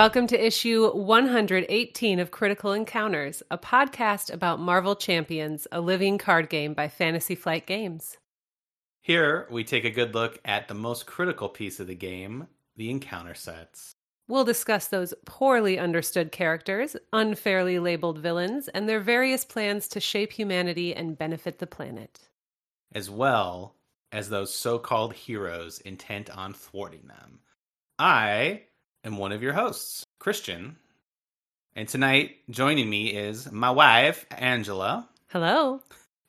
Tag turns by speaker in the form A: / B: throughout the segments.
A: Welcome to issue 118 of Critical Encounters, a podcast about Marvel Champions, a living card game by Fantasy Flight Games.
B: Here, we take a good look at the most critical piece of the game the encounter sets.
A: We'll discuss those poorly understood characters, unfairly labeled villains, and their various plans to shape humanity and benefit the planet.
B: as well as those so called heroes intent on thwarting them. I am one of your hosts, Christian. And tonight, joining me is my wife, Angela,
A: Hello.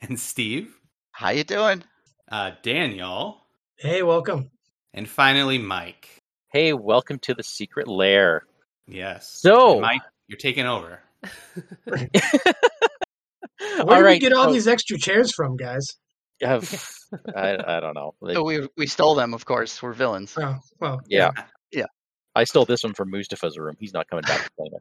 B: and Steve,
C: How you doing?
B: uh, Daniel,
D: Hey, welcome.
B: and finally, Mike.
E: Hey, welcome to the secret lair.
B: Yes.
E: So-
B: And Mike, you're taking over.
D: Where
E: all
D: did we get all
E: so-
D: these extra chairs from, guys?
E: I, I don't know.
C: Oh, we we stole them, of course. We're villains.
D: Oh, well,
E: yeah.
C: Yeah.
E: I stole this one from Mustafa's room. He's not coming back to claim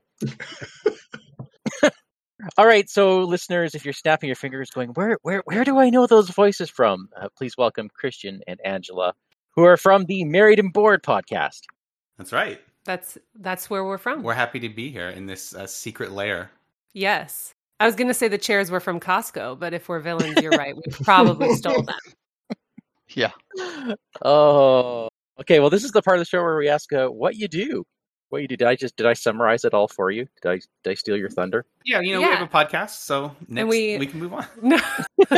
E: it. All right, so listeners, if you're snapping your fingers, going, "Where, where, where do I know those voices from?" Uh, please welcome Christian and Angela, who are from the Married and Bored podcast.
B: That's right.
A: That's that's where we're from.
B: We're happy to be here in this uh, secret lair.
A: yes. I was going to say the chairs were from Costco, but if we're villains, you're right. We probably stole them.
C: Yeah.
E: Oh, okay. Well, this is the part of the show where we ask uh, what you do. What you do? Did I just did I summarize it all for you? Did I did I steal your thunder?
B: Yeah, you know, we have a podcast, so next
A: we-
B: we can move on.
A: No,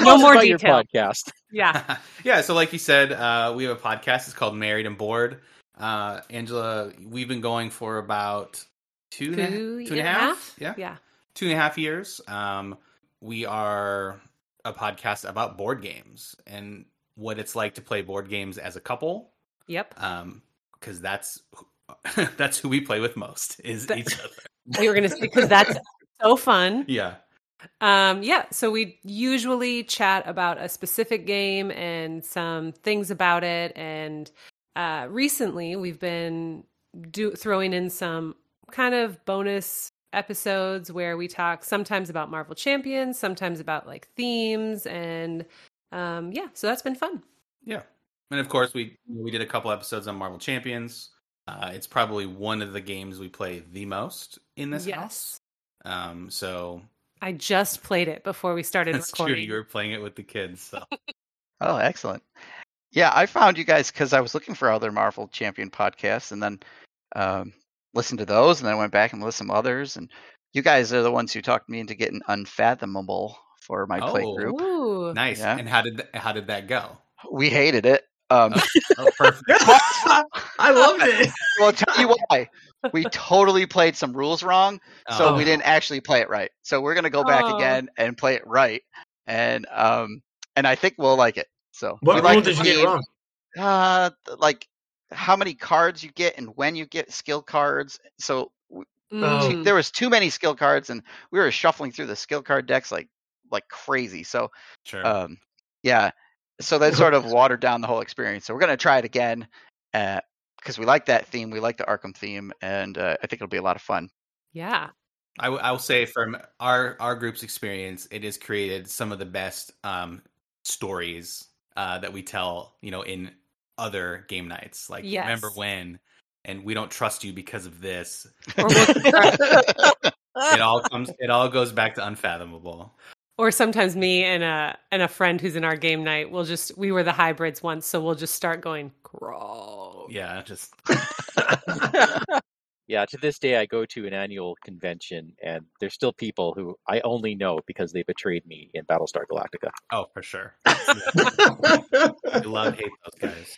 A: no more
E: about your podcast.
A: Yeah.
B: yeah, so like you said, uh, we have a podcast. It's called Married and Bored. Uh, Angela, we've been going for about two, and a-
A: Two,
B: two and a
A: and a
B: half, yeah,
A: Yeah.
B: two and a half years. Um, we are a podcast about board games and what it's like to play board games as a couple.
A: Yep.
B: Um, because that's that's who we play with most is each other.
A: We were going to say because that's so fun.
B: Yeah,
A: Um, yeah, so we usually chat about a specific game and some things about it. And uh, recently, we've been do- throwing in some kind of bonus episodes where we talk sometimes about Marvel Champions, sometimes about like themes, and um, yeah, so that's been fun.
B: yeah. And of course, we we did a couple episodes on Marvel Champions. Uh, it's probably one of the games we play the most in this house.
A: yes,
B: Um, so
A: I just played it before we started
B: that's true.
A: recording.
B: You were playing it with the kids, so
C: Oh, excellent. Yeah, I found you guys because I was looking for other Marvel Champion podcasts, and then um, listened to those, and then went back and listened to others. And you guys are the ones who talked me into getting Unfathomable for my play
B: Oh.
C: group.
A: Ooh,
B: nice.
C: Yeah.
B: And how did th- how did that go?
C: We hated it. Um,
B: Oh, perfect.
D: I loved it.
C: well, I'll tell you why. We totally played some rules wrong, so
B: Oh.
C: we didn't actually play it right. So we're gonna go back
A: Oh.
C: again and play it right, and um, and I think we'll like it. So
D: What
C: we
D: rule
C: like
D: did
C: the
D: you get wrong?
C: Uh, like how many cards you get and when you get skill cards. So w-
D: Oh.
C: too-
A: Mm.
C: there was too many skill cards, and we were shuffling through the skill card decks like like crazy. So
B: Sure.
C: um, yeah, so that sort of watered down the whole experience. So we're gonna try it again, uh, because we like that theme. We like the Arkham theme, and uh, I think it'll be a lot of fun.
A: yeah.
B: I, w- I will say from our our group's experience, it has created some of the best um, stories uh, that we tell. You know, in other game nights, like
A: Yes.
B: remember when, and we don't trust you because of this. It all comes. It all goes back to unfathomable.
A: Or sometimes me and a and a friend who's in our game night will just we were the hybrids once, so we'll just start going grow.
B: Yeah, just
E: Yeah, to this day, I go to an annual convention, and there's still people who I only know because they betrayed me in Battlestar Galactica.
B: oh for sure. I love hate those guys.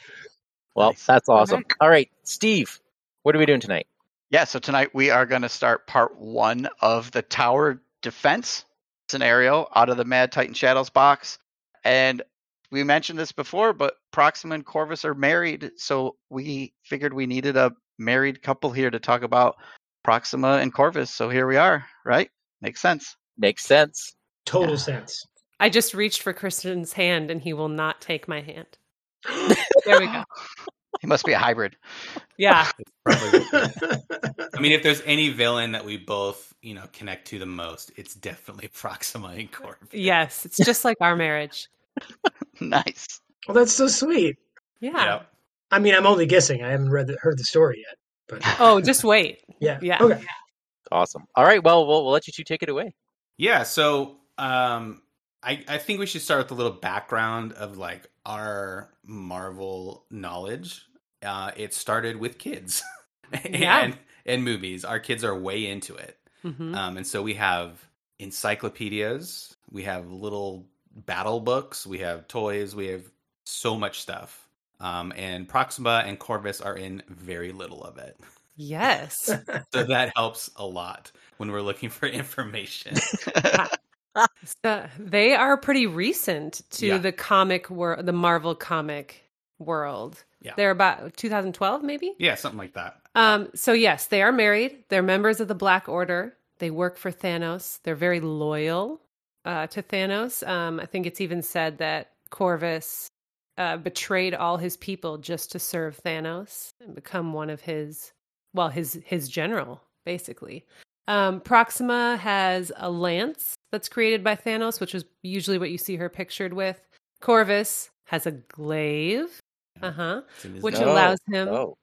E: Well,
C: Nice.
E: that's awesome.
A: right.
E: All right, Steve, what are we doing tonight?
C: Yeah, so tonight we are going to start part one of the tower defense scenario out of the Mad Titan Shadows box. And we mentioned this before, but Proxima and Corvus are married, so we figured we needed a married couple here to talk about Proxima and Corvus. So here we are, right? Makes sense.
E: Makes sense.
D: Total sense.
A: I just reached for Christian's hand and he will not take my hand. There we go.
C: He must be a hybrid.
A: Yeah.
B: I mean, if there's any villain that we both, you know, connect to the most, it's definitely Proxima and Corvus.
A: Yes. It's just like our marriage.
C: nice.
D: well, that's so sweet.
A: Yeah.
B: Yeah.
D: I mean, I'm only guessing. I haven't read the, heard the story yet. But
A: Oh, just wait.
D: yeah,
A: yeah.
D: Okay.
E: Awesome. All right. Well, we'll, we'll let you two take it away.
B: Yeah, so um I I think we should start with a little background of like our Marvel knowledge. Uh it started with kids
A: Yeah.
B: and and movies. Our kids are way into it.
A: hmm
B: Um and so we have encyclopedias, we have little battle books, we have toys, we have so much stuff. Um and Proxima and Corvus are in very little of it.
A: Yes.
B: So that helps a lot when we're looking for information.
A: So they are pretty recent to
B: Yeah.
A: the comic world, the Marvel comic world.
B: Yeah.
A: They're about 2012, maybe.
B: yeah, something like that.
A: Um, so yes, they are married. They're members of the Black Order. They work for Thanos. They're very loyal uh, to Thanos. Um, I think it's even said that Corvus uh, betrayed all his people just to serve Thanos and become one of his, well, his his general, basically. Um, Proxima has a lance that's created by Thanos, which is usually what you see her pictured with. Corvus has a glaive, uh huh,
B: It's in his
A: which
B: name.
E: No.
A: allows him
E: Oh,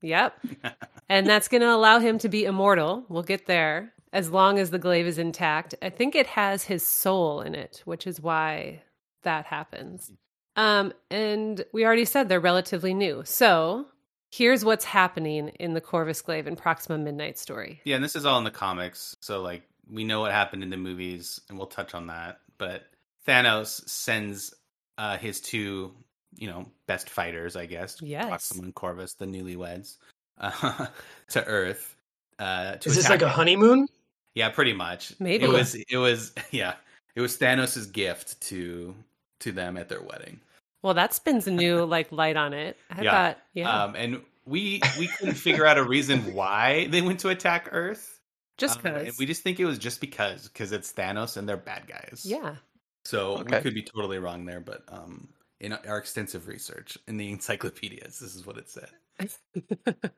A: Yep. and that's going to allow him to be immortal. We'll get there as long as the glaive is intact. I think it has his soul in it, which is why that happens. Um, and we already said they're relatively new. So here's what's happening in the Corvus Glaive and Proxima Midnight story.
B: Yeah, and this is all in the comics, so like we know what happened in the movies, and we'll touch on that. But Thanos sends uh, his two, you know, best fighters, I guess,
A: Yes.
B: Proxima and Corvus, the newlyweds, uh, to Earth. Uh, to
D: Is this
B: attack-
D: like a honeymoon?
B: Yeah, pretty much.
A: Maybe.
B: it was. It was. Yeah, it was Thanos' gift to to them at their wedding.
A: Well, that spins a new like light on it. I
B: Yeah.
A: thought, yeah,
B: Um, and we we couldn't figure out a reason why they went to attack Earth.
A: Just
B: Um,
A: because.
B: and we just think it was just because because it's Thanos and they're bad guys.
A: yeah.
B: So
C: Okay.
B: we could be totally wrong there, but um, in our extensive research in the encyclopedias, this is what it said.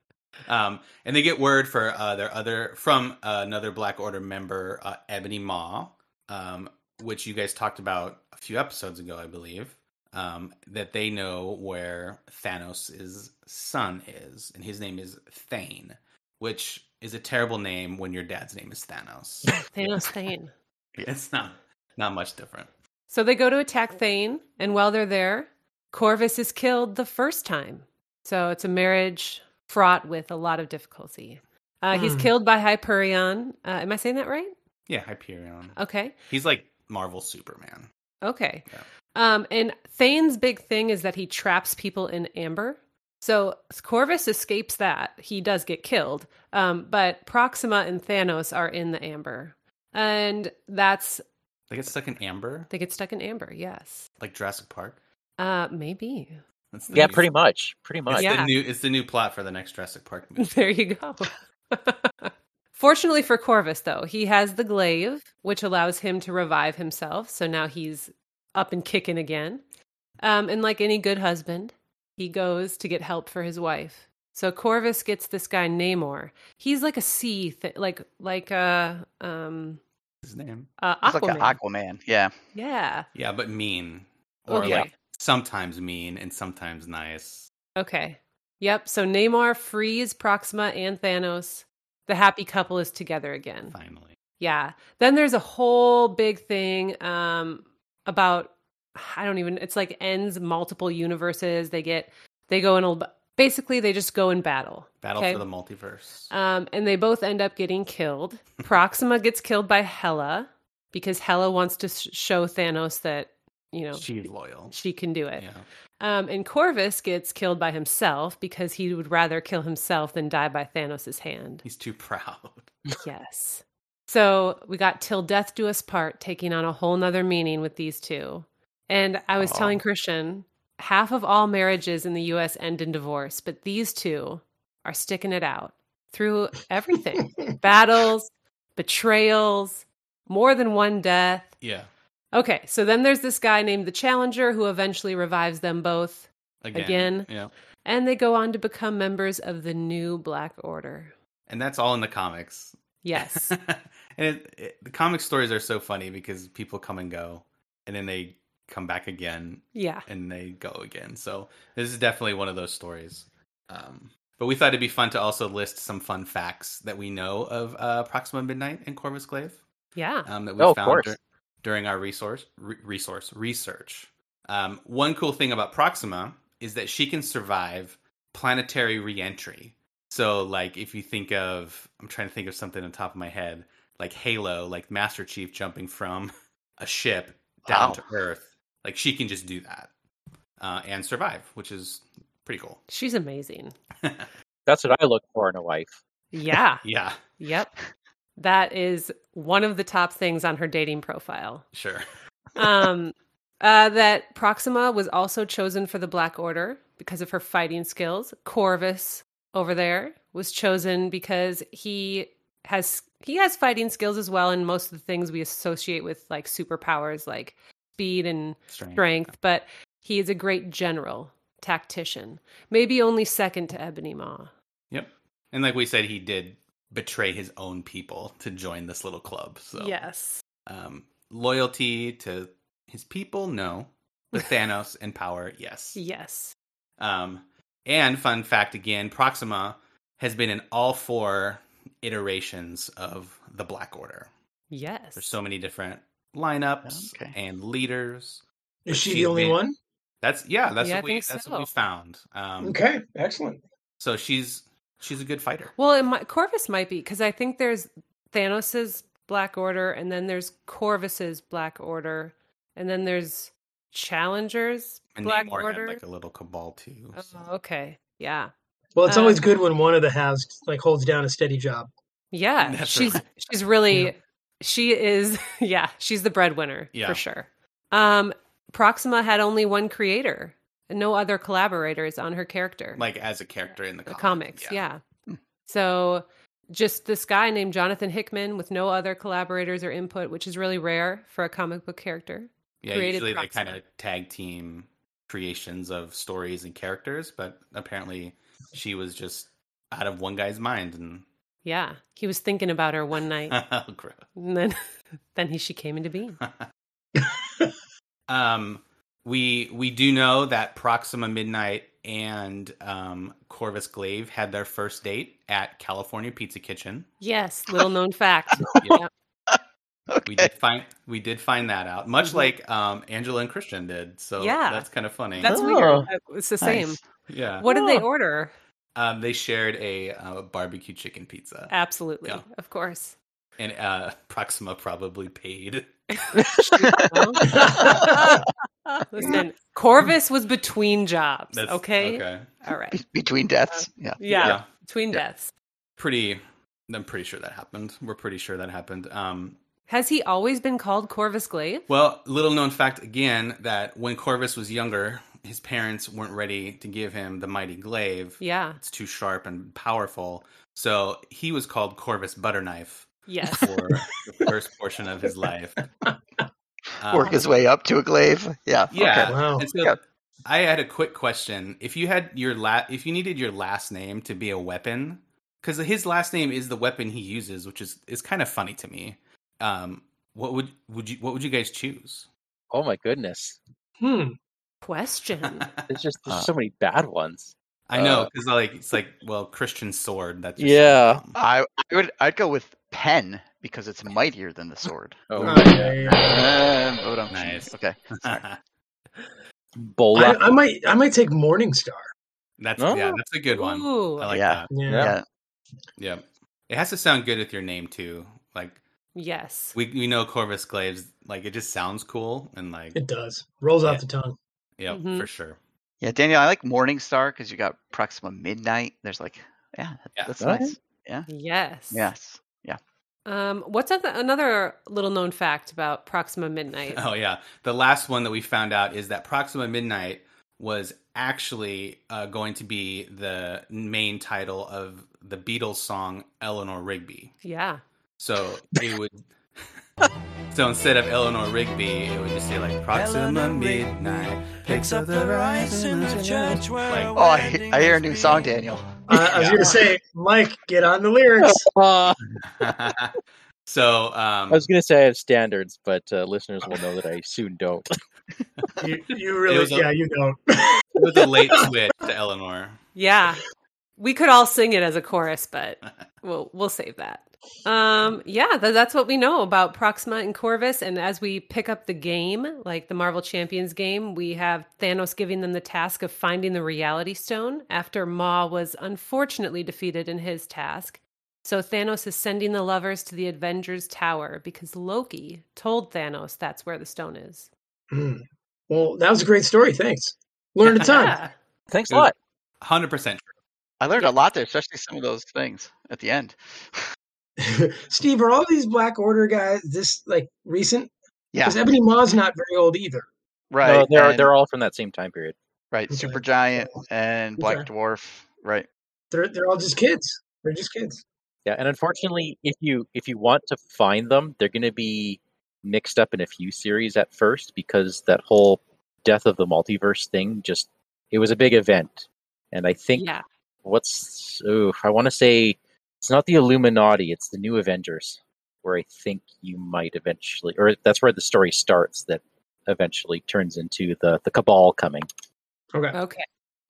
B: Um, and they get word for uh, their other from uh, another Black Order member, uh, Ebony Maw, um, which you guys talked about a few episodes ago, I believe. Um, that they know where Thanos' son is, and his name is Thane, which is a terrible name when your dad's name is Thanos.
A: Thanos Thane.
B: it's not not much different.
A: So they go to attack Thane, and while they're there, Corvus is killed the first time. So it's a marriage fraught with a lot of difficulty. Uh, He's
D: Hmm.
A: killed by Hyperion. Uh, am I saying that right?
B: Yeah, Hyperion.
A: Okay.
B: He's like Marvel Superman.
A: Okay.
B: Yeah.
A: Um, and Thane's big thing is that he traps people in amber. So Corvus escapes that. He does get killed. Um, but Proxima and Thanos are in the amber. And that's,
B: They get stuck in amber,
A: they get stuck in amber. Yes.
B: like Jurassic Park.
A: Uh, maybe.
E: Yeah,
B: new-
E: pretty much. Pretty much.
B: It's
A: Yeah.
B: the new. It's the new plot for the next Jurassic Park movie.
A: There you go. Fortunately for Corvus, though, he has the glaive, which allows him to revive himself. So now he's up and kicking again. Um, and like any good husband, he goes to get help for his wife. So Corvus gets this guy Namor. He's like a sea, th- like like a um,
B: His name.
A: uh,
C: It's like
A: Aquaman.
C: an Aquaman. Yeah.
A: yeah.
B: Yeah, but mean, or
A: Okay.
B: like sometimes mean and sometimes nice.
A: Okay. Yep. So Namor frees Proxima and Thanos. The happy couple is together again.
B: Finally,
A: Yeah. Then there's a whole big thing um about I don't even it's like ends multiple universes. They get they go in a basically they just go in battle.
B: battle
A: Okay.
B: for the multiverse.
A: Um and they both end up getting killed. Proxima gets killed by Hela because Hela wants to sh- show Thanos that, you know,
B: She's loyal.
A: she can do it.
B: Yeah,
A: Um, and Corvus gets killed by himself because he would rather kill himself than die by Thanos' hand.
B: he's too proud.
A: yes. So we got Till Death Do Us Part taking on a whole nother meaning with these two. And I was
C: Aw.
A: telling Christian, half of all marriages in the US end in divorce, but these two are sticking it out through everything battles, betrayals, more than one death.
B: Yeah,
A: Okay, so then there's this guy named the Challenger who eventually revives them both.
B: again.
A: Again.
B: Yeah,
A: And they go on to become members of the new Black Order.
B: and that's all in the comics.
A: Yes.
B: and it, it, the comic stories are so funny because people come and go, and then they come back again,
A: yeah.
B: and they go again. So this is definitely one of those stories. Um, But we thought it'd be fun to also list some fun facts that we know of uh, Proxima Midnight and Corvus Glaive
A: Yeah.
B: um, that we
E: Oh,
B: found dur- during our resource re- resource research. Um, one cool thing about Proxima is that she can survive planetary reentry. So, like, if you think of, I'm trying to think of something on top of my head, like Halo, like Master Chief jumping from a ship down
C: Wow.
B: to Earth, like she can just do that uh, and survive, which is pretty cool.
A: She's amazing.
E: That's what I look for in a wife.
A: Yeah.
B: Yeah,
A: yep. That is one of the top things on her dating profile.
B: sure.
A: um, uh, that Proxima was also chosen for the Black Order because of her fighting skills. Corvus over there was chosen because he has he has fighting skills as well, and most of the things we associate with like superpowers, like speed and
B: Strength.
A: strength. But he is a great general, tactician, maybe only second to Ebony Maw.
B: Yep. And like we said, he did betray his own people to join this little club. So
A: Yes.
B: um, loyalty to his people, no. But Thanos and power, yes.
A: Yes.
B: Um, and fun fact again, Proxima has been in all four iterations of the Black Order.
A: Yes.
B: There's so many different lineups
C: Okay.
B: and leaders.
D: Is she
B: She's
D: the only
B: been-
D: one?
B: That's yeah, that's
A: Yeah,
B: what we that's
A: so.
B: what we found. Um,
D: Okay, excellent.
B: so she's she's a good fighter.
A: Well, it might, Corvus might be because I think there's Thanos's Black Order, and then there's Corvus's Black Order, and then there's Challenger's
B: And
A: Black
B: Namor had,
A: Order.
B: like a little cabal too. so-
A: Oh, okay, yeah,
D: Well, it's always
A: Um,
D: good when one of the halves like holds down a steady job.
A: yeah. She's
B: right.
A: she's really
D: Yeah.
A: She is yeah she's the breadwinner
B: Yeah.
A: for sure. Um, Proxima had only one creator, and no other collaborators on her character.
B: like as a character in the,
A: the
B: comic.
A: comics, yeah. So just this guy named Jonathan Hickman with no other collaborators or input, which is really rare for a comic book character.
B: Yeah,
A: created
B: usually they kind of tag team creations of stories and characters, but apparently she was just out of one guy's mind and
A: Yeah, he was thinking about her one night,
B: oh, gross.
A: and then then he she came into being.
B: um we we do know that Proxima Midnight and um Corvus Glaive had their first date at California Pizza Kitchen.
A: Yes, little known fact.
B: Yeah,
C: Okay.
B: we did find we did find that out. Much
A: Mhm.
B: like um Angela and Christian did. So
A: Yeah.
B: that's kind of funny.
A: That's
E: Oh.
A: weird. It's the same.
C: Nice.
B: yeah.
A: What did they order?
B: Um they shared a uh, barbecue chicken pizza.
A: Absolutely,
B: Yeah.
A: of course.
B: and uh Proxima probably paid.
A: Listen, Corvus was between jobs.
B: That's
A: okay?
B: Okay.
A: all right.
C: Be- Between deaths. Yeah.
A: Yeah, between
C: Yeah.
A: deaths.
B: Pretty I'm pretty sure that happened. We're pretty sure that happened. Um
A: Has he always been called Corvus Glaive?
B: well, little known fact again that when Corvus was younger, his parents weren't ready to give him the mighty glaive.
A: Yeah.
B: It's too sharp and powerful. So he was called Corvus Butterknife
A: Yes.
B: for the first portion of his life. Um,
C: Work his way up to a glaive. Yeah.
B: Yeah.
C: Okay.
D: Wow.
B: And so
C: Yep.
B: I had a quick question. If you had your la- if you needed your last name to be a weapon, because his last name is the weapon he uses, which is is kind of funny to me. Um, what would would you what would you guys choose?
E: Oh my goodness.
D: Hmm.
A: Question.
E: There's just there's
C: Uh,
E: so many bad ones.
B: I know
E: Uh,
B: because like it's like well Christian sword. That's just-
E: Yeah.
C: I, I would I'd go with pen because it's mightier than the sword.
E: Oh,
D: Uh,
E: yeah.
C: Uh,
B: Nice.
C: Okay.
E: Bola.
D: I, I might I might take Morningstar.
B: that's
E: Oh.
B: yeah, that's a good one.
A: Ooh.
B: I like
C: Yeah.
B: that.
D: Yeah.
C: Yeah.
B: Yeah, it has to sound good with your name too. Like
A: yes.
B: we we know Corvus Glaives, like it just sounds cool and like
D: It does. Rolls
B: Yeah.
D: off the tongue.
B: Yeah
A: Mhm.
B: for sure.
C: Yeah, Daniel, I like Morningstar because you got Proxima Midnight. There's like, yeah,
B: Yeah.
C: that's
E: Okay.
C: nice. Yeah.
A: Yes.
C: Yes. Yeah.
A: Um, what's oth- another little known fact about Proxima Midnight?
B: Oh yeah, the last one that we found out is that Proxima Midnight was actually uh, going to be the main title of the Beatles song Eleanor Rigby.
A: Yeah.
B: So it would. so instead of Eleanor Rigby, it would just say like Proxima Midnight picks up the horizon of church. Like
C: Oh, I, I hear a new song, Daniel.
D: I, I was
B: Yeah.
D: going to say, Mike, get on the lyrics.
E: Uh,
B: so um,
E: I was going to say I have standards, but uh, listeners will know that I soon don't.
D: You, you really,
B: was a-
D: yeah, you don't.
B: it was a late switch to Eleanor.
A: Yeah. we could all sing it as a chorus, but we'll we'll save that. Um, yeah, th- that's what we know about Proxima and Corvus. And as we pick up the game, like the Marvel Champions game, we have Thanos giving them the task of finding the Reality Stone after Maw was unfortunately defeated in his task. So Thanos is sending the lovers to the Avengers Tower because Loki told Thanos that's where the stone is.
D: Hmm. Well, that was a great story. Thanks. Learned a ton.
A: Yeah.
E: Thanks a lot.
B: Hundred percent true.
C: I learned a lot there, especially some of those things at the end.
D: Steve, are all these Black Order guys this like recent?
C: Yeah,
D: Because Ebony Maw's not very old either.
C: right.
E: No, they're
C: and-
E: they're all from that same time period.
C: right.
D: Okay.
C: Super Giant and Black
D: Okay.
C: Dwarf. Right.
D: They're they're all just kids. They're just kids.
E: Yeah, and unfortunately, if you if you want to find them, they're going to be mixed up in a few series at first because that whole death of the multiverse thing just it was a big event, and I think
A: Yeah.
E: what's oh I want to say it's not the Illuminati, it's the New Avengers, where I think you might eventually, or that's where the story starts. That eventually turns into the the Cabal coming.
D: Okay.
A: Okay.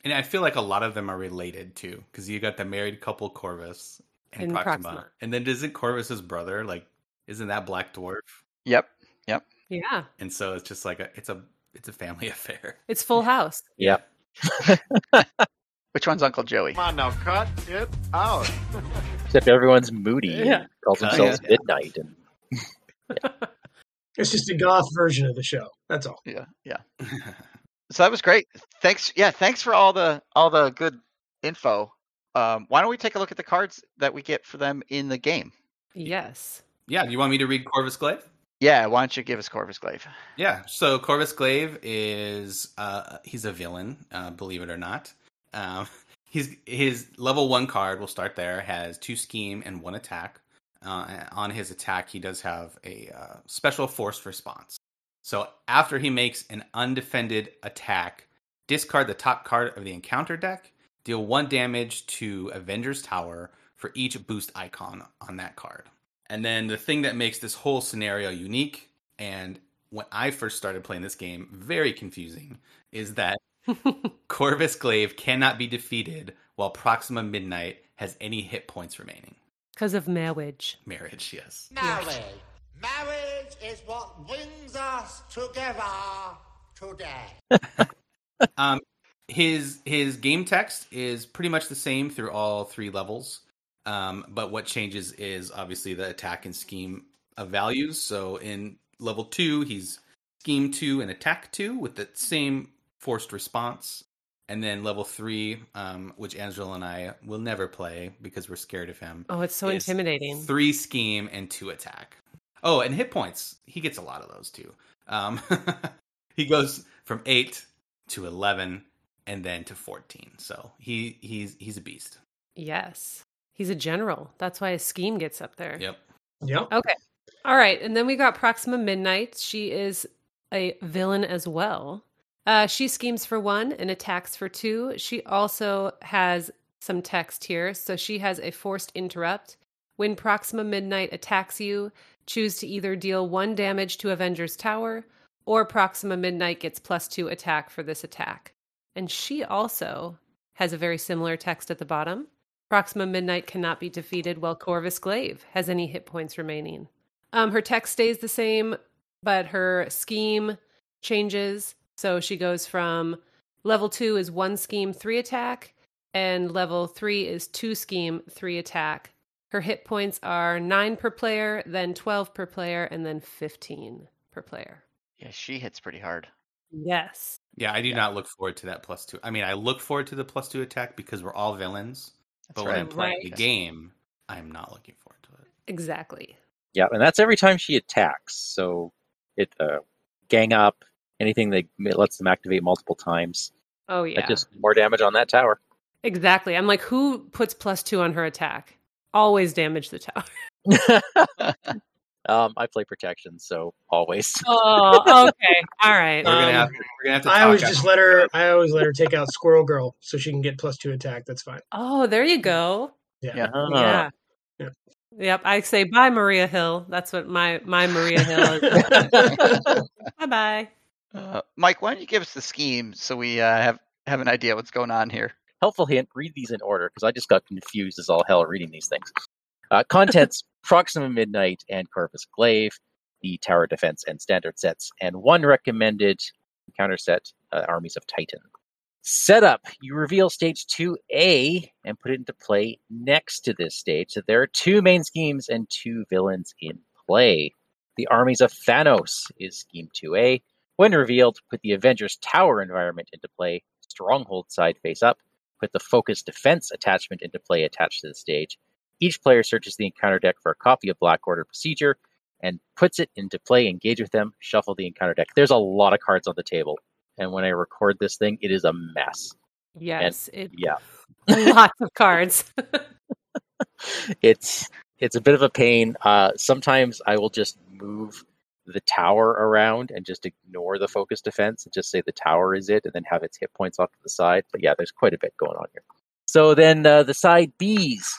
B: And I feel like a lot of them are related too, because you got the married couple Corvus and,
A: And
B: Proxima.
A: Proxima.
B: and then isn't Corvus's brother like? Isn't that Black Dwarf?
C: Yep. Yep.
A: Yeah.
B: And so it's just like a it's a it's a family affair.
A: It's Full House.
E: Yep.
C: Which one's Uncle Joey?
F: Come on now, cut it out.
E: Except everyone's moody,
A: Yeah.
E: and calls
B: Oh,
E: themselves
B: yeah.
E: Midnight, and yeah.
D: It's just a goth version of the show. That's all.
C: Yeah. Yeah. So that was great. Thanks. Yeah. Thanks for all the all the good info. Um, why don't we take a look at the cards that we get for them in the game?
A: Yes.
B: yeah, do you want me to read Corvus Glaive?
C: Yeah. Why don't you give us Corvus Glaive?
B: Yeah, so Corvus Glaive is uh, he's a villain, uh, believe it or not. Um, he's his level one card. We'll start there. Has two scheme and one attack. Uh, on his attack, he does have a uh, special force response. So after he makes an undefended attack, discard the top card of the encounter deck. Deal one damage to Avengers Tower for each boost icon on that card. And then the thing that makes this whole scenario unique and when I first started playing this game, very confusing, is that Corvus Glaive cannot be defeated while Proxima Midnight has any hit points remaining.
A: Because of marriage.
B: Marriage, yes.
F: Marriage. Marriage is what brings us together today.
B: Um, his his game text is pretty much the same through all three levels, um, but what changes is obviously the attack and scheme of values. So in level two, he's scheme two and attack two with the same forced response, and then level three, um, which Angela and I will never play because we're scared of him.
A: Oh, it's so intimidating.
B: Three scheme and two attack. Oh, and hit points. He gets a lot of those too. Um, he goes from eight to eleven, and then to fourteen. So he he's he's a beast.
A: Yes. He's a general. That's why his scheme gets up there.
B: Yep.
D: Yep.
A: Okay. All right. And then we got Proxima Midnight. She is a villain as well. Uh, she schemes for one and attacks for two. She also has some text here. So she has a forced interrupt. When Proxima Midnight attacks you, choose to either deal one damage to Avengers Tower or Proxima Midnight gets plus two attack for this attack. And she also has a very similar text at the bottom. Proxima Midnight cannot be defeated while Corvus Glaive has any hit points remaining. Um, her text stays the same, but her scheme changes. So she goes from level two is one scheme, three attack, and level three is two scheme, three attack. Her hit points are nine per player, then 12 per player, and then 15 per player.
C: Yeah, she hits pretty hard.
A: Yes.
B: Yeah, I do not look forward to that plus two. I mean, I look forward to the plus two attack because we're all villains.
C: That's
B: but when I'm playing
A: Right.
B: the game, I'm not looking forward to it.
A: Exactly.
E: Yeah, and that's every time she attacks. So it uh, gang up anything that lets them activate multiple times.
A: Oh, yeah.
E: That just more damage on that tower.
A: Exactly. I'm like, who puts plus two on her attack? Always damage the tower.
E: um, I play protection, so always.
A: Oh, okay. All right.
B: We're gonna
D: Um,
B: have we're gonna have to.
D: I always
B: after-
D: just let her. I always let her take out Squirrel Girl so she can get plus two attack. That's fine.
A: Oh, there you go.
D: Yeah.
C: Yeah.
E: Ah.
A: Yeah.
D: Yeah.
A: Yep. I say bye, Maria Hill. That's what my my Maria Hill is. bye bye.
C: Uh, Mike, why don't you give us the scheme so we uh, have have an idea what's going on here?
E: helpful hint: read these in order because I just got confused as all hell reading these things. Uh, contents: Proxima Midnight and Corvus Glaive, the Tower Defense and Standard sets, and one recommended counter set: uh, Armies of Titan. Setup: You reveal stage two A and put it into play next to this stage. So there are two main schemes and two villains in play. The armies of Thanos is scheme 2A. When revealed, put the Avengers Tower environment into play, stronghold side face up, put the focus defense attachment into play attached to the stage. Each player searches the encounter deck for a copy of Black Order Procedure and puts it into play, engage with them, shuffle the encounter deck. There's a lot of cards on the table. And when I record this thing, it is a mess.
A: Yes, it
E: Yeah.
A: lots of cards.
E: it's it's a bit of a pain. Uh, sometimes I will just move the tower around and just ignore the focus defense and just say the tower is it, and then have its hit points off to the side. But yeah, there's quite a bit going on here. So then uh, the side B's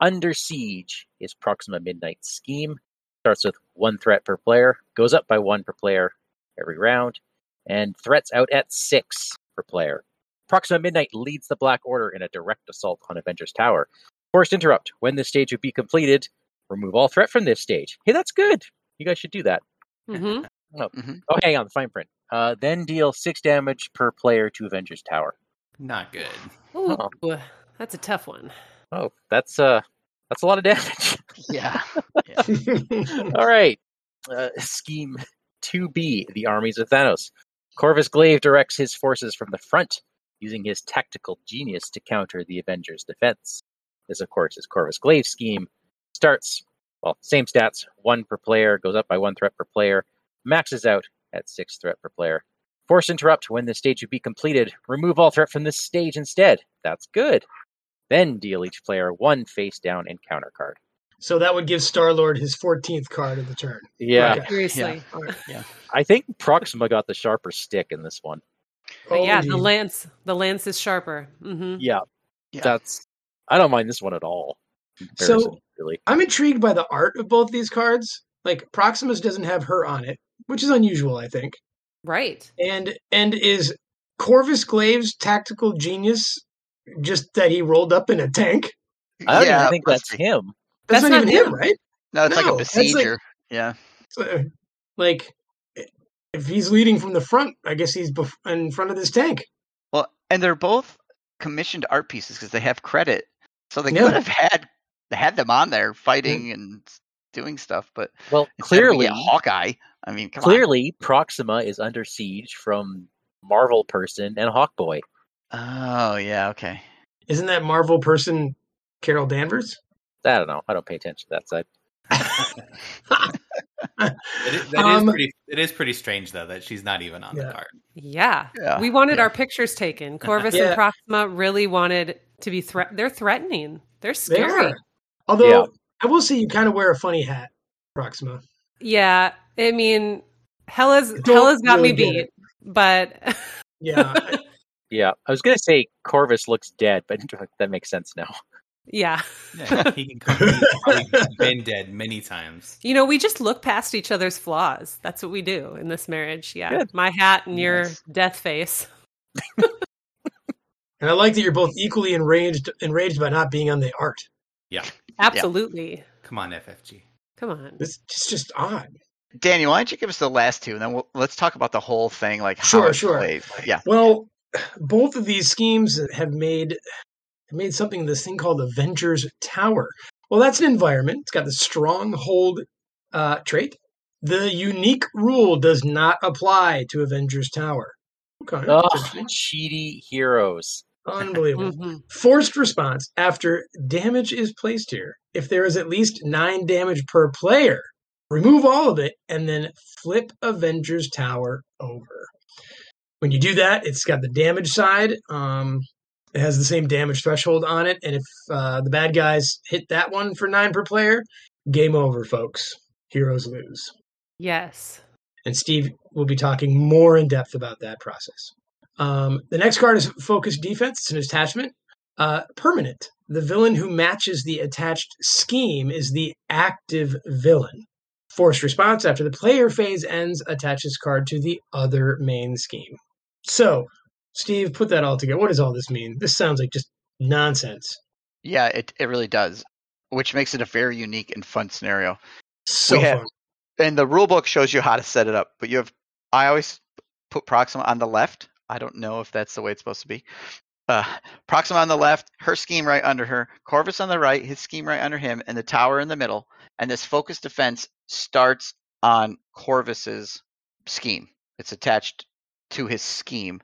E: under siege is Proxima Midnight Scheme. Starts with one threat per player, goes up by one per player every round, and threats out at six per player. Proxima Midnight leads the Black Order in a direct assault on Avengers Tower. Forced interrupt. When this stage would be completed, remove all threat from this stage. Hey, that's good. You guys should do that.
A: Hmm
E: Oh, hang on, the fine print. Uh, then deal six damage per player to Avengers Tower.
B: Not good.
A: Ooh,
E: Oh.
A: that's a tough one.
E: Oh, that's uh, that's a lot of damage.
C: Yeah.
E: all right. Uh, scheme 2B, the armies of Thanos. Corvus Glaive directs his forces from the front, using his tactical genius to counter the Avengers' defense. This, of course, is Corvus Glaive's scheme. Starts, well, same stats, one per player, goes up by one threat per player, maxes out at six threat per player. Force interrupt when the stage would be completed. Remove all threat from this stage instead. That's good. Then deal each player one face down encounter card.
D: so that would give Star Lord his 14th card of the turn.
E: Yeah,
D: Okay.
A: Seriously.
E: I think Proxima got the sharper stick in this one.
A: But yeah, the lance, the lance is sharper. hmm
E: Yeah,
C: Yeah.
E: that's. I don't mind this one at all.
D: So-
E: comparison, really,
D: I'm intrigued by the art of both these cards. Like Proxima's doesn't have her on it, which is unusual, I think.
A: Right.
D: And and is Corvus Glaive's tactical genius just that he rolled up in a tank?
E: I don't
C: yeah,
E: even think
C: it
E: that's him.
D: That's,
A: That's
D: not,
A: not
D: even him,
A: him.
D: right?
C: No, it's like a
D: that's like-
C: besieger. yeah.
D: So, like, if he's leading from the front, I guess he's bef- in front of this tank.
C: Well, and they're both commissioned art pieces because they have credit, so they
D: Yeah.
C: could have had they had them on there fighting and doing stuff. But
E: Well,
C: instead we
E: clearly,
C: Hawkeye. I mean, come
E: clearly, Proxima is under siege from Marvel person and Hawkboy.
C: on. Oh yeah, okay.
D: Isn't that Marvel person Carol Danvers?
E: I don't know. I don't pay attention to that side.
B: It is, that is
D: Um,
B: pretty. It is pretty strange though that she's not even on
D: Yeah.
B: the card.
A: Yeah.
C: Yeah,
A: We wanted
C: yeah.
A: our pictures taken. Corvus
D: Yeah.
A: and Proxima really wanted to be threat. They're threatening. They're scary.
D: are. Although
E: Yeah.
D: I will say you kind of wear a funny hat, Proxima.
A: Yeah. I mean, Hela's
D: Don't
A: Hela's got
D: really
A: me beat, but
D: Yeah,
E: Yeah, I was gonna say Corvus looks dead, but that makes sense now.
A: yeah.
B: Yeah, he can come. Been dead many times.
A: You know, we just look past each other's flaws. That's what we do in this marriage. Yeah.
E: Good.
A: My hat and your
C: Nice.
A: death face.
D: and I like that you're both equally enraged enraged by not being on the art.
A: Absolutely.
B: Come on, FFG.
A: Come on.
D: This it's just odd.
C: Daniel, why don't you give us the last two, and then we'll, let's talk about the whole thing, like
D: Sure,
C: it's
D: sure.
C: played. Yeah.
D: Well, both of these schemes have made have made something this thing called Avengers Tower. Well, that's an environment. It's got the stronghold uh, trait. The unique rule does not apply to Avengers Tower. Okay,
E: Oh,
D: that's interesting.
E: cheaty heroes.
D: Unbelievable.
A: Mhm.
D: Forced response after damage is placed here. If there is at least nine damage per player, remove all of it and then flip Avengers Tower over. When you do that, it's got the damage side. Um, it has the same damage threshold on it, and if uh, the bad guys hit that one for nine per player, game over, folks. Heroes lose.
A: Yes.
D: And Steve will be talking more in depth about that process. Um, the next card is Focus Defense. It's an attachment. Uh, permanent. The villain who matches the attached scheme is the active villain. Forced response after the player phase ends, attach this card to the other main scheme. So, Steve, put that all together. What does all this mean? This sounds like just nonsense.
C: Yeah, it, it really does, which makes it a very unique and fun scenario.
D: So
C: We have-
D: fun.
C: And the rule book shows you how to set it up, but you have, I always put Proxima on the left. I don't know if that's the way it's supposed to be. Uh, Proxima on the left, her scheme right under her, Corvus on the right, his scheme right under him, and the tower in the middle. And this focus defense starts on Corvus's scheme. It's attached to his scheme.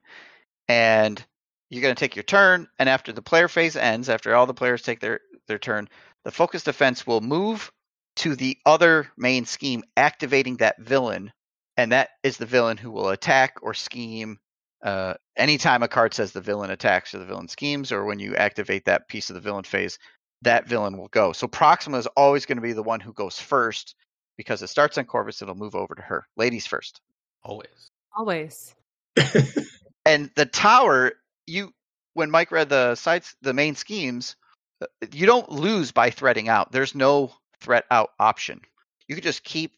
C: And you're going to take your turn, and after the player phase ends, after all the players take their, their turn, the focus defense will move to the other main scheme, activating that villain. And that is the villain who will attack or scheme uh, anytime a card says the villain attacks or the villain schemes, or when you activate that piece of the villain phase, that villain will go. So Proxima is always going to be the one who goes first because it starts on Corvus, it'll move over to her. Ladies first.
B: Always.
A: Always.
C: and the tower you when mike read the sites the main schemes uh, you don't lose by threading out there's no threat out option you can just keep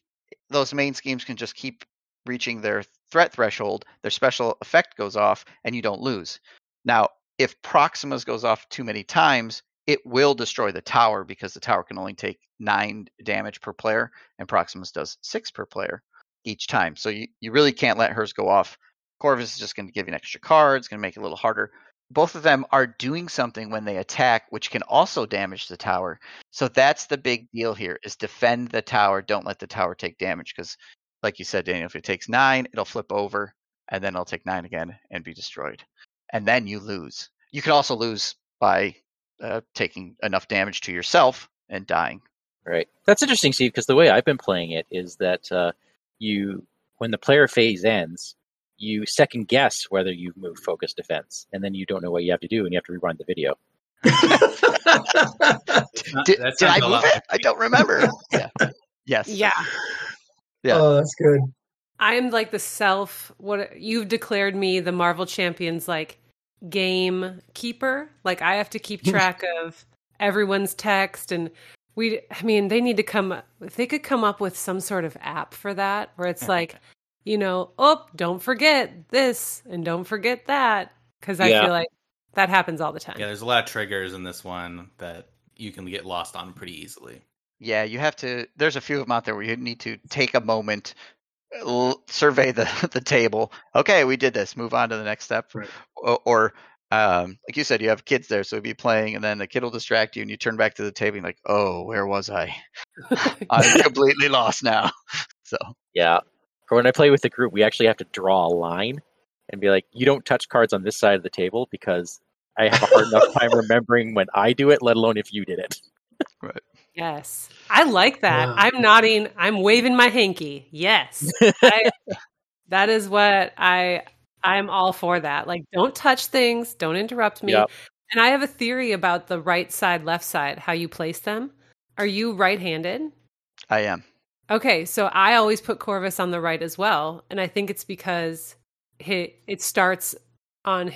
C: those main schemes can just keep reaching their threat threshold their special effect goes off and you don't lose now if Proxima's goes off too many times it will destroy the tower because the tower can only take nine damage per player and Proxima's does six per player each time so you, you really can't let hers go off Corvus is just going to give you an extra card. It's going to make it a little harder. Both of them are doing something when they attack, which can also damage the tower. So that's the big deal here: is defend the tower. Don't let the tower take damage, because, like you said, Daniel, if it takes nine, it'll flip over, and then it'll take nine again and be destroyed, and then you lose. You can also lose by uh, taking enough damage to yourself and dying.
E: Right. That's interesting, Steve, because the way I've been playing it is that uh, you, when the player phase ends, you second guess whether you've moved focus defense, and then you don't know what you have to do, and you have to rewind the video.
C: Did,
B: that
C: did I move it? I don't remember. yeah. Yes.
A: Yeah.
C: Yeah.
D: Oh, that's good.
A: I'm like the self what you've declared me the Marvel Champions like game keeper. Like I have to keep hmm. track of everyone's text and we I mean they need to come if they could come up with some sort of app for that where it's like you know, oh, don't forget this and don't forget that cuz I
E: Yeah.
A: feel like that happens all the time.
B: Yeah, there's a lot of triggers in this one that you can get lost on pretty easily.
C: Yeah, you have to. There's a few of them out there where you need to take a moment, l- survey the the table. Okay, we did this. Move on to the next step.
D: Right.
C: Or, or um, like you said, you have kids there, so you'll be playing, and then the kid will distract you, and you turn back to the table, and you're like, oh, where was I? I'm completely lost now. So
E: Yeah. Or when I play with the group, we actually have to draw a line and be like, you don't touch cards on this side of the table because I have a hard enough time remembering when I do it, let alone if you did it.
A: Yes. I like that.
D: Wow.
A: I'm nodding. I'm waving my hanky. Yes. I, that is what I I'm all for that. Like don't touch things, don't interrupt me.
E: Yep.
A: And I have a theory about the right side, left side, how you place them. Are you right-handed?
C: I am.
A: Okay, so I always put Corvus on the right as well, and I think it's because he, it starts on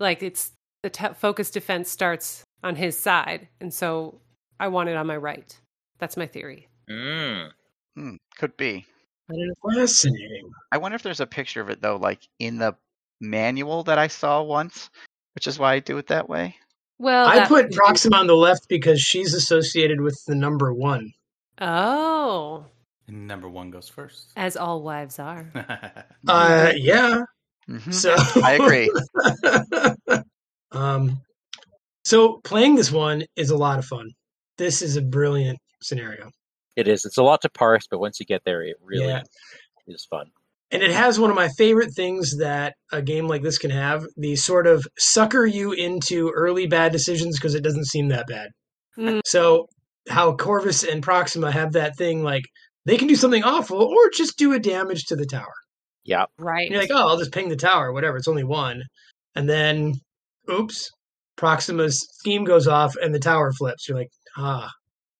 A: like it's the te- focus defense starts on his side, and so I want it on my right. That's my theory.
E: Mm.
C: Hmm, could be.
A: I don't know.
D: Fascinating.
C: I wonder if there's a picture of it though, like in the manual that I saw once, which is why I do it that way.
A: Well,
D: I put Proxima on the left because she's associated with the number one.
A: Oh,
B: And number one goes first.
A: as all wives are.
D: Uh, yeah.
C: Mhm.
D: So
C: I agree.
D: um, so playing this one is a lot of fun. This is a brilliant scenario,
E: It is. It's a lot to parse, but once you get there, it really
D: Yeah.
E: is fun.
D: and it has one of my favorite things that a game like this can have: the sort of sucker you into early bad decisions because it doesn't seem that bad.
A: Mm.
D: So how Corvus and Proxima have that thing like they can do something awful or just do a damage to the tower.
E: Yeah.
A: Right.
D: And you're like, oh, I'll just ping the tower, whatever. It's only one. And then, oops, Proxima's scheme goes off and the tower flips. You're like, ah,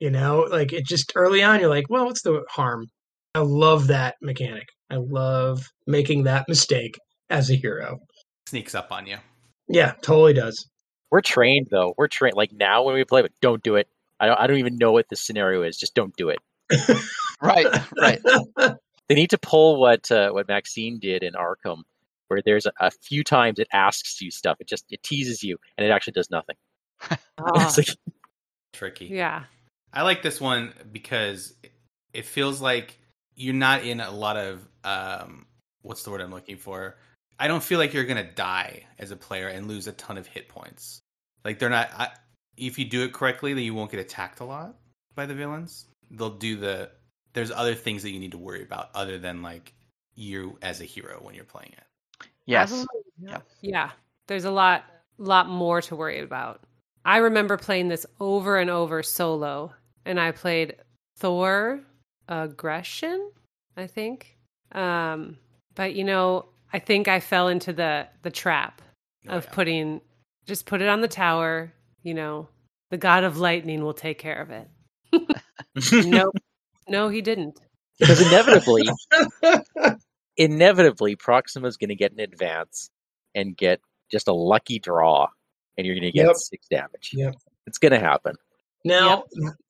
D: you know, like it just early on, you're like, well, what's the harm? I love that mechanic. I love making that mistake as a hero.
B: Sneaks up on you.
D: Yeah, totally does.
E: We're trained though. We're trained. Like now when we play, but don't do it. I don't, I don't even know what the scenario is. Just don't do it.
C: right, right.
E: They need to pull what uh, what Maxine did in Arkham, where there's a, a few times it asks you stuff. It just it teases you, and it actually does nothing.
A: Oh,
E: It's like,
B: Tricky.
A: yeah.
B: I like this one because it feels like you're not in a lot of um what's the word I'm looking for? I don't feel like you're going to die as a player and lose a ton of hit points. Like they're not I, if you do it correctly, then you won't get attacked a lot by the villains. They'll do the there's other things that you need to worry about other than like you as a hero when you're playing it.
C: Yes. Yeah.
A: Yeah. There's a lot lot more to worry about. I remember playing this over and over solo and I played Thor aggression, I think. Um but you know, I think I fell into the the trap
B: Oh,
A: of
B: yeah.
A: putting just put it on the tower, you know, the god of lightning will take care of it. nope. No, he didn't.
E: because inevitably, inevitably, Proxima's going to get an advance and get just a lucky draw, and you're going to get
D: Yep.
E: six damage.
D: Yep.
E: It's going to happen.
D: Now,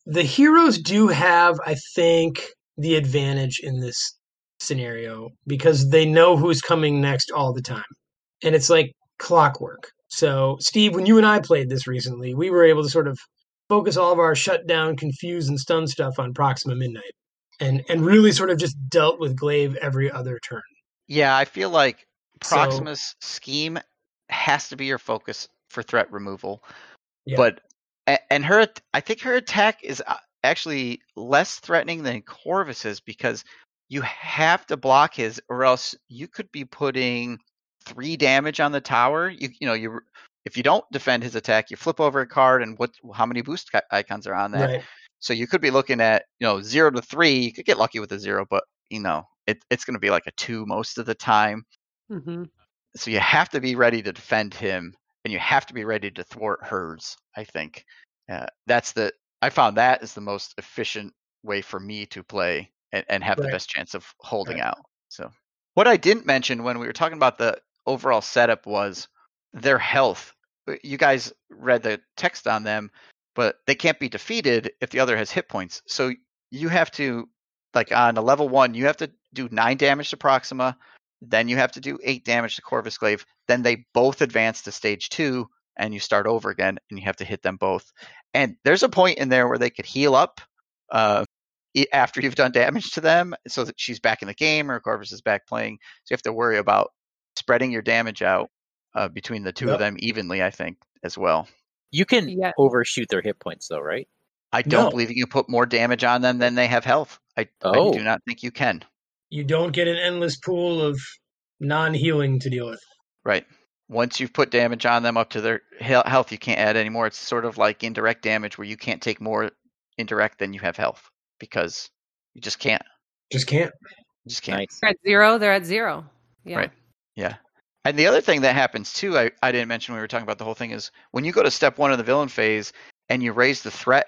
D: the heroes do have, I think, the advantage in this scenario because they know who's coming next all the time. And it's like clockwork. So, Steve, when you and I played this recently, we were able to sort of focus all of our shutdown, confuse, and stun stuff on Proxima Midnight and, and really sort of just dealt with Glaive every other turn.
C: Yeah, I feel like
D: So-
C: Proxima's scheme has to be your focus for threat removal.
D: Yeah.
C: But and her, I think her attack is uh, actually less threatening than Corvus's because you have to block his, or else you could be putting three damage on the tower. You you know you if you don't defend his attack, you flip over a card, and what how many boost icons are on that?
D: Right.
C: So you could be looking at you know zero to three. You could get lucky with a zero, but you know it, it's going to be like a two most of the time.
A: hmm
C: So you have to be ready to defend him, and you have to be ready to thwart hers. I think uh, that's the I found that is the most efficient way for me to play and, and have the best chance of holding
D: Right.
C: out. So what I didn't mention when we were talking about the overall setup was their health. Uh, You guys read the text on them, but they can't be defeated if the other has hit points. So you have to like on a level one, you have to do nine damage to Proxima, then you have to do eight damage to Corvus Glaive. Then they both advance to stage two, and you start over again, and you have to hit them both. And there's a point in there where they could heal up uh, after you've done damage to them, so that she's back in the game or Corvus is back playing. So you have to worry about spreading your damage out uh, between the two
D: Yep.
C: of them evenly, I think, as well.
E: You can
A: Yeah.
E: overshoot their hit points, though, right?
C: I don't
D: No.
C: believe you can put more damage on them than they have health. I,
E: Oh.
C: I do not think you can.
D: You don't get an endless pool of non healing to deal with.
C: Right. Once you've put damage on them up to their health, you can't add anymore. It's sort of like indirect damage where you can't take more indirect than you have health because you just can't.
D: Just can't.
C: Just can't.
E: Nice.
A: They're at zero. They're at zero. Yeah.
C: Right. Yeah. And the other thing that happens too, I, I didn't mention when we were talking about the whole thing, is when you go to step one of the villain phase and you raise the threat,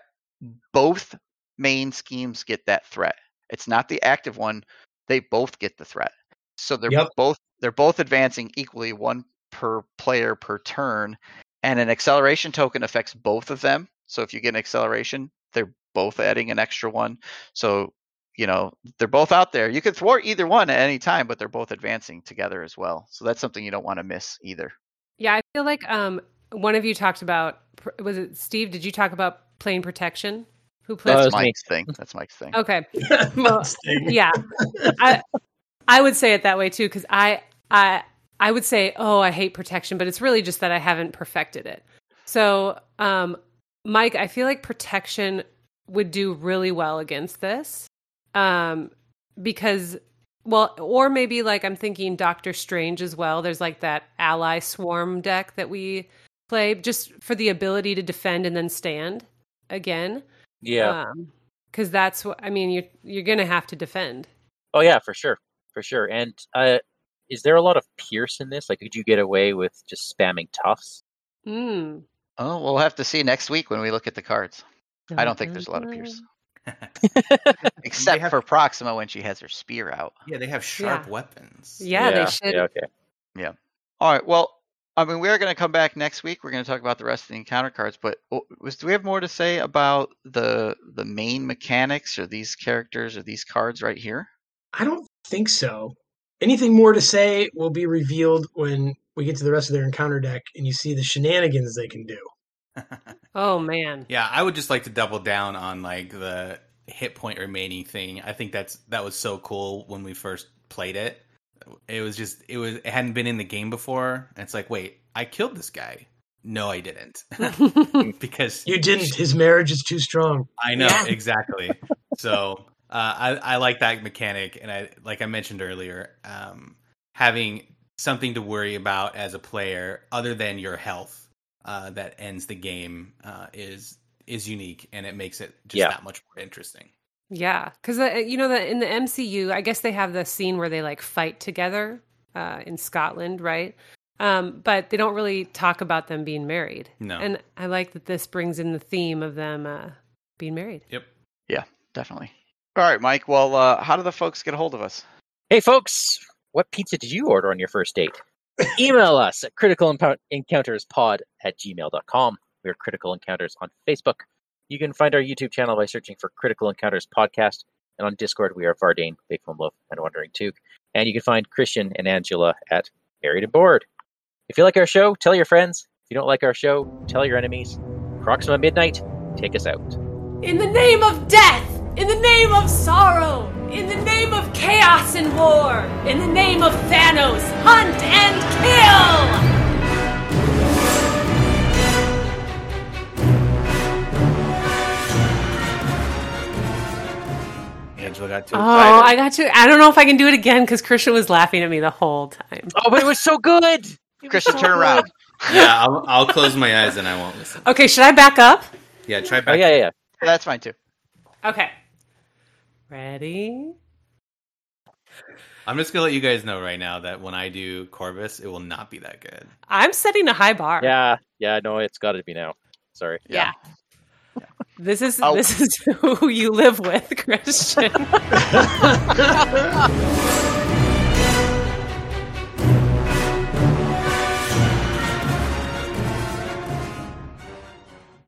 C: both main schemes get that threat. It's not the active one; they both get the threat. So they're
D: Yep.
C: both they're both advancing equally, one per player per turn, and an acceleration token affects both of them. So if you get an acceleration, they're both adding an extra one. So you know they're both out there. You can thwart either one at any time, but they're both advancing together as well. So that's something you don't want to miss either.
A: Yeah, I feel like um one of you talked about was it Steve? Did you talk about plane protection? Who plays?
C: That's
E: was me.
C: Mike's thing. That's Mike's thing.
A: okay,
D: Mustang.
A: yeah, I I would say it that way too because I I I would say oh I hate protection, but it's really just that I haven't perfected it. So um Mike, I feel like protection would do really well against this um because well or maybe like i'm thinking doctor strange as well there's like that ally swarm deck that we play just for the ability to defend and then stand again
E: Yeah.
A: because that's what i mean you're you're gonna have to defend
E: oh, yeah, for sure. For sure. And uh, is there a lot of Pierce in this? Like, could you get away with just spamming Toughs?
A: Hmm.
C: Oh, we'll have to see next week when we look at the cards. I don't think there's a lot of Pierce, except
B: have-
C: for Proxima when she has her spear out.
B: yeah, they have sharp
A: Yeah.
B: weapons.
A: yeah, they should
E: Yeah, okay.
C: All right. Well, I mean, we are going to come back next week. We're going to talk about the rest of the encounter cards. But was do we have more to say about the the main mechanics or these characters or these cards right here?
D: I don't think so. anything more to say will be revealed when we get to the rest of their encounter deck and you see the shenanigans they can do.
A: Oh man.
B: Yeah, I would just like to double down on like the hit point remaining thing. I think that's that was so cool when we first played it. It was just it was it hadn't been in the game before. And it's like, wait, I killed this guy. No, I didn't. because
D: You didn't. His marriage is too strong.
B: I know
A: Yeah.
B: exactly. So uh, I I like that mechanic, and I like I mentioned earlier, um, having something to worry about as a player other than your health uh, that ends the game uh, is is unique, and it makes it just
E: Yeah.
B: that much more interesting.
A: Yeah, because uh, you know that in the MCU, I guess they have the scene where they like fight together uh, in Scotland, right? Um, but they don't really talk about them being married.
B: No.
A: and I like that this brings in the theme of them uh, being married.
B: Yep.
C: Yeah, definitely. All right, Mike. Well, uh, how do the folks get a hold of us?
E: Hey, folks, what pizza did you order on your first date? Email us at criticalencounterspod at gmail.com. We are Critical Encounters on Facebook. You can find our YouTube channel by searching for Critical Encounters Podcast. And on Discord, we are Vardane, Big Love, and Wandering Took. And you can find Christian and Angela at Married and Bored. If you like our show, tell your friends. If you don't like our show, tell your enemies. Proxima Midnight, take us out.
A: In the name of death, in the name of sorrow, in the name of chaos and war, in the name of Thanos, hunt and kill!
B: Angela got too
A: Oh,
B: excited.
A: I got you. I don't know if I can do it again because Christian was laughing at me the whole time.
E: Oh, but it was so good! It was
C: Christian,
E: so
C: turn
E: good.
C: around.
B: yeah, I'll, I'll close my eyes and I won't listen.
A: Okay, should I back up?
B: Yeah, try
E: Oh,
B: back.
E: yeah, yeah, yeah.
C: That's fine too.
A: Okay. Ready?
B: I'm just gonna let you guys know right now that when I do Corvus, it will not be that good.
A: I'm setting a high bar.
E: Yeah, yeah, no, it's got to be now. Sorry.
A: Yeah. This is
C: Oh.
A: this is who you live with, Christian.